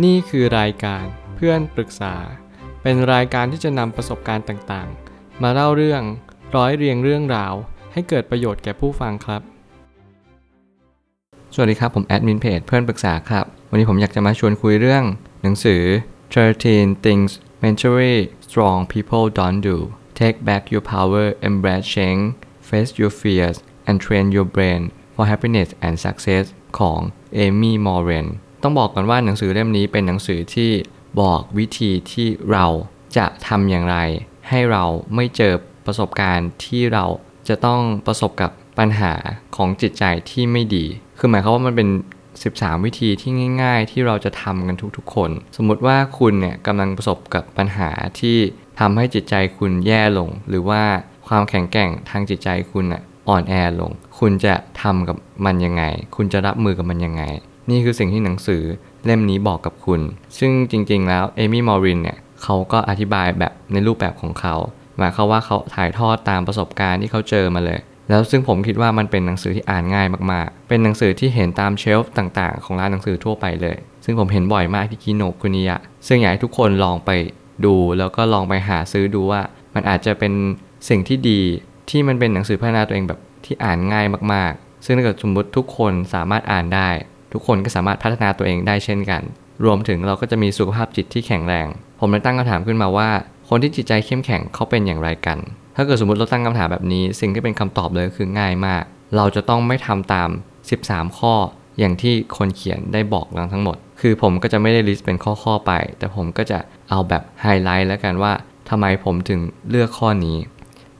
นี่คือรายการเพื่อนปรึกษา เป็นรายการที่จะนำประสบการณ์ต่างๆ มาเล่าเรื่องร้อยเรียงเรื่องราว ให้เกิดประโยชน์แก่ผู้ฟังครับ สวัสดีครับ ผมแอดมินเพจเพื่อนปรึกษาครับ วันนี้ผมอยากจะมาชวนคุยเรื่อง หนังสือ 13 Things Mentally Strong People Don't Do Take Back Your Power Embrace Change Face Your Fears and Train Your Brain for Happiness and Success ของเอมี่มอร์เรน ต้องบอกก่อนว่าหนังสือเล่มนี้เป็นหนังสือที่บอกวิธีที่เราจะทำอย่างไร ให้เราไม่เจอประสบการณ์ที่เราจะต้องประสบกับปัญหาของจิตใจที่ไม่ดี คือหมายความว่ามันเป็น 13 วิธีที่ง่าย ๆ ที่เราจะทำกันทุกๆ คน สมมุติว่าคุณเนี่ยกำลังประสบกับปัญหาที่ทำให้จิตใจคุณแย่ลง หรือว่าความแข็งแกร่งทางจิตใจคุณอะอ่อนแอลง คุณจะทำกับมันยังไง คุณจะรับมือกับมันยังไง นี่คือสิ่งที่หนังสือเล่มนี้บอกกับคุณ ซึ่งจริงๆ แล้วเอมี่มอรินเนี่ยเขาก็อธิบายแบบในรูปแบบของเขา หมายความว่าเขาถ่ายทอดตามประสบการณ์ที่เขาเจอมาเลย แล้วซึ่งผมคิดว่ามันเป็นหนังสือที่อ่านง่ายมากๆ เป็นหนังสือที่เห็นตามเชลฟ์ต่างๆ ของร้านหนังสือทั่วไปเลย ซึ่งผมเห็นบ่อยมากที่คิโนคุนิยะ ซึ่งอยากให้ทุกคนลองไปดูแล้วก็ลองไปหาซื้อดูว่า มันอาจจะเป็นสิ่งที่ดีที่มันเป็นหนังสือพัฒนาตัวเองแบบที่อ่านง่ายมากๆ ซึ่งถ้าเกิดสมมติทุกคนสามารถอ่านได้ ทุกคนก็สามารถพัฒนาตัวเองได้เช่นกัน รวมถึงเราก็จะมีสุขภาพจิตที่แข็งแรง ผมเลยตั้งคำถามขึ้นมาว่า คนที่จิตใจเข้มแข็งเขาเป็นอย่างไรกัน ถ้าเกิดสมมติเราตั้งคำถามแบบนี้ สิ่งที่เป็นคำตอบเลยคือง่ายมาก เราจะต้องไม่ทำตาม 13 ข้อ อย่างที่คนเขียนได้บอกเราทั้งหมด คือผมก็จะไม่ได้ลิสต์เป็นข้อๆไป แต่ผมก็จะเอาแบบไฮไลท์แล้วกันว่าทำไมผมถึงเลือกข้อนี้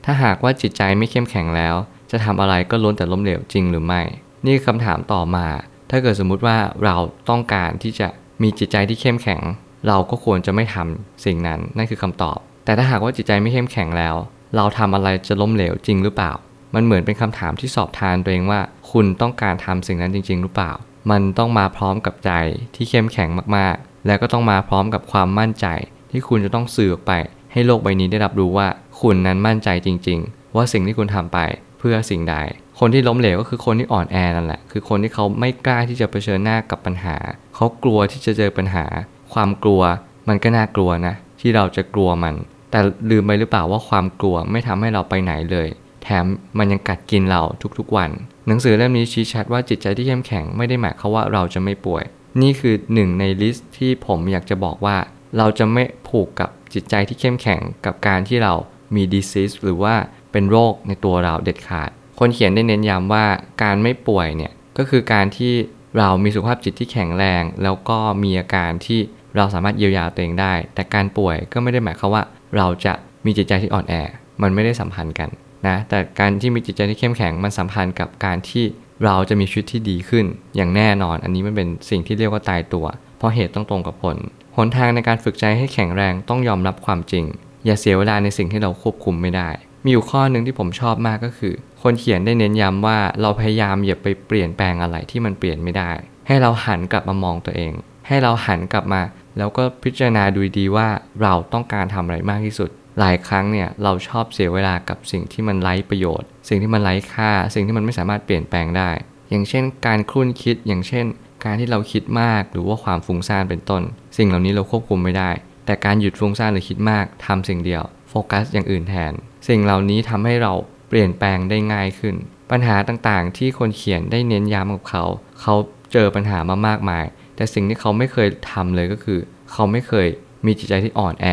ถ้าหากว่าจิตใจไม่เข้มแข็งแล้ว จะทำอะไรก็ล้วนแต่ล้มเหลวจริงหรือไม่ นี่คือคำถามต่อมา ถ้าเกิดสมมุติว่าเราต้องการที่จะมีจิตใจที่เข้มแข็ง เราก็ควรจะไม่ทำสิ่งนั้นนั่นคือคำตอบ แต่ถ้าหากว่าจิตใจไม่เข้มแข็งแล้ว เราทำอะไรจะล้มเหลวจริงหรือเปล่า มันเหมือนเป็นคำถามที่สอบทานตัวเองว่า คุณต้องการทำสิ่งนั้นจริง ๆ หรือเปล่า มันต้องมาพร้อมกับใจที่เข้มแข็งมากๆ แล้วก็ต้องมาพร้อมกับความมั่นใจ ที่คุณจะต้องสื่อออกไป ให้โลกใบนี้ได้รับรู้ว่า คุณนั้นมั่นใจจริง ๆ ว่าสิ่งที่คุณทำไปเพื่อสิ่งใด คนที่ล้มเหลวก็คือคนที่อ่อนแอนั่นแหละ คือคนที่เขาไม่กล้าที่จะเผชิญหน้ากับปัญหา เขากลัวที่จะเจอปัญหา ความกลัวมันก็น่ากลัวนะ ที่เราจะกลัวมัน แต่ลืมไปหรือเปล่าว่าความกลัวไม่ทำให้เราไปไหนเลย แถมมันยังกัดกินเราทุกๆวัน หนังสือเล่มนี้ชี้ชัดว่าจิตใจที่เข้มแข็งไม่ได้หมายความว่าเราจะไม่ป่วย นี่คือหนึ่งในลิสต์ที่ผมอยากจะบอกว่า เราจะไม่ผูกกับจิตใจที่เข้มแข็งกับการที่เรามี disease หรือว่าเป็นโรคในตัวเราเด็ดขาด คนเขียนได้เน้นย้ำว่าการไม่ป่วยเนี่ยก็คือการที่เรามีสุขภาพจิตที่แข็งแรง แล้วก็มีอาการที่เราสามารถเยียวยาตัวเองได้ แต่การป่วยก็ไม่ได้หมายความว่า เราจะมีจิตใจที่อ่อนแอ มันไม่ได้สัมพันธ์กันนะแต่การที่มีจิตใจที่เข้มแข็งมันสัมพันธ์กับการที่เราจะมีชีวิตที่ดีขึ้น อย่างแน่นอน อันนี้มันเป็นสิ่งที่เรียกว่าตายตัว เพราะเหตุต้องตรงกับผล หนทางในการฝึกใจให้แข็งแรงต้องยอมรับความจริง อย่าเสียเวลาในสิ่งที่เราควบคุมไม่ได้ มีอยู่ข้อหนึ่งที่ผมชอบมากก็คือ คนเขียนได้เน้นย้ำว่าเราพยายามอย่าไปเปลี่ยนแปลงอะไรที่มันเปลี่ยนไม่ได้ ให้เราหันกลับมามองตัวเอง ให้เราหันกลับมา แล้วก็พิจารณาดูดีว่าเราต้องการทำอะไรมากที่สุด หลายครั้งเนี่ยเราชอบเสียเวลากับสิ่งที่มันไร้ประโยชน์ สิ่งที่มันไร้ค่า สิ่งที่มันไม่สามารถเปลี่ยนแปลงได้ อย่างเช่น การคลุ่นคิด อย่างเช่น การที่เราคิดมาก หรือว่าความฟุ้งซ่านเป็นต้น สิ่งเหล่านี้เราควบคุมไม่ได้ แต่การหยุดฟุ้งซ่านหรือคิดมากทำสิ่งเดียว โฟกัสอย่างอื่นแทน สิ่งเหล่านี้ทำให้เรา ปลี่ยนแปลงได้ง่ายขึ้น ปัญหาต่างๆ ที่คนเขียนได้เน้นย้ำกับเขา เขาเจอปัญหามามากมาย แต่สิ่งที่เขาไม่เคยทำเลยก็คือ เขาไม่เคยมีจิตใจที่อ่อนแอ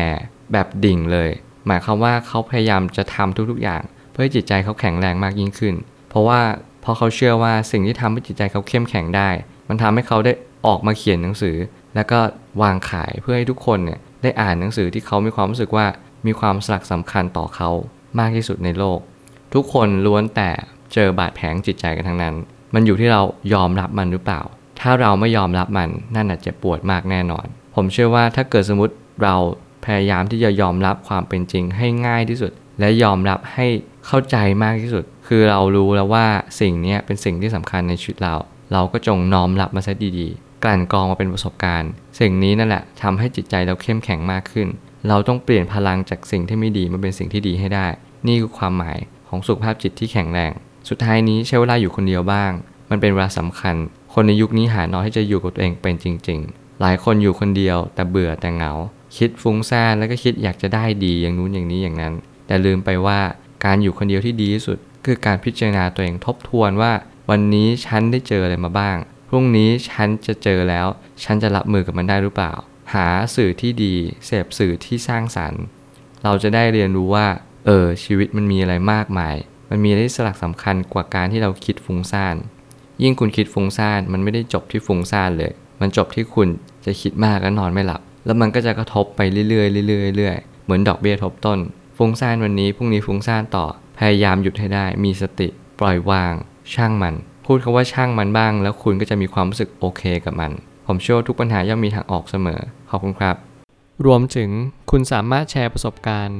แบบดิ่งเลย หมายความว่าเขาพยายามจะทำทุกๆอย่าง เพื่อให้จิตใจเขาแข็งแรงมากยิ่งขึ้น เพราะว่าพราะเขาเชื่อว่าสิ่งที่ทำให้จิตใจเขาเข้มแข็งได้ มันทำให้เขาได้ออกมาเขียนหนังสือ แล้วก็วางขายเพื่อให้ทุกคนเนี่ยได้อ่านหนังสือที่เขามีความรู้สึกว่ามีความสลักสำคัญต่อเขามากที่สุดในโลก ทุกคนล้วนแต่เจอบาดแผลจิตใจกันทั้งนั้น มันอยู่ที่เรายอมรับมันหรือเปล่า ถ้าเราไม่ยอมรับมันนั่นอาจจะปวดมากแน่นอน ผมเชื่อว่าถ้าเกิดสมมติเราพยายามที่จะยอมรับความเป็นจริงให้ง่ายที่สุด และยอมรับให้เข้าใจมากที่สุด คือเรารู้แล้วว่าสิ่งนี้เป็นสิ่งที่สำคัญในชีวิตเรา เราก็จงน้อมรับมาซะดีๆ กลั่นกรองมาเป็นประสบการณ์ สิ่งนี้นั่นแหละทำให้จิตใจเราเข้มแข็งมากขึ้น เราต้องเปลี่ยนพลังจากสิ่งที่ไม่ดีมาเป็นสิ่งที่ดีให้ได้ นี่คือความหมาย ของสุขภาพจิตที่แข็งแรง สุดท้ายนี้ใช้เวลาอยู่คนเดียวบ้าง มันเป็นเวลาสำคัญ คนในยุคนี้หาน้อยที่จะอยู่กับตัวเองเป็นจริง ๆ หลายคนอยู่คนเดียวแต่เบื่อแต่เหงา คิดฟุ้งซ่านแล้วก็คิดอยากจะได้ดีอย่างนู้นอย่างนี้อย่างนั้น แต่ลืมไปว่าการอยู่คนเดียวที่ดีที่สุด คือการพิจารณาตัวเองทบทวนว่า วันนี้ฉันได้เจออะไรมาบ้าง พรุ่งนี้ฉันจะเจอแล้ว ฉันจะรับมือกับมันได้หรือเปล่า หาสื่อที่ดี เสพสื่อที่สร้างสรรค์ เราจะได้เรียนรู้ว่า เออชีวิตมันมีอะไรมากมาย มันมีอะไรที่สลักสำคัญกว่าการที่เราคิดฟุ้งซ่าน ยิ่งคุณคิดฟุ้งซ่านมันไม่ได้จบที่ฟุ้งซ่านเลย มันจบที่คุณจะคิดมากและนอนไม่หลับ แล้วมันก็จะกระทบไปเรื่อยๆเรื่อยๆเรื่อยๆเหมือนดอกเบี้ยทบต้น ฟุ้งซ่านวันนี้พรุ่งนี้ฟุ้งซ่านต่อ พยายามหยุดให้ได้ มีสติ ปล่อยวาง ช่างมัน พูดคาว่าช่างมันบ้าง แล้วคุณก็จะมีความรู้สึกโอเคกับมัน ผมเชื่อทุกปัญหาย่อมมีทางออกเสมอ ขอบคุณครับ รวมถึงคุณสามารถแชร์ประสบการณ์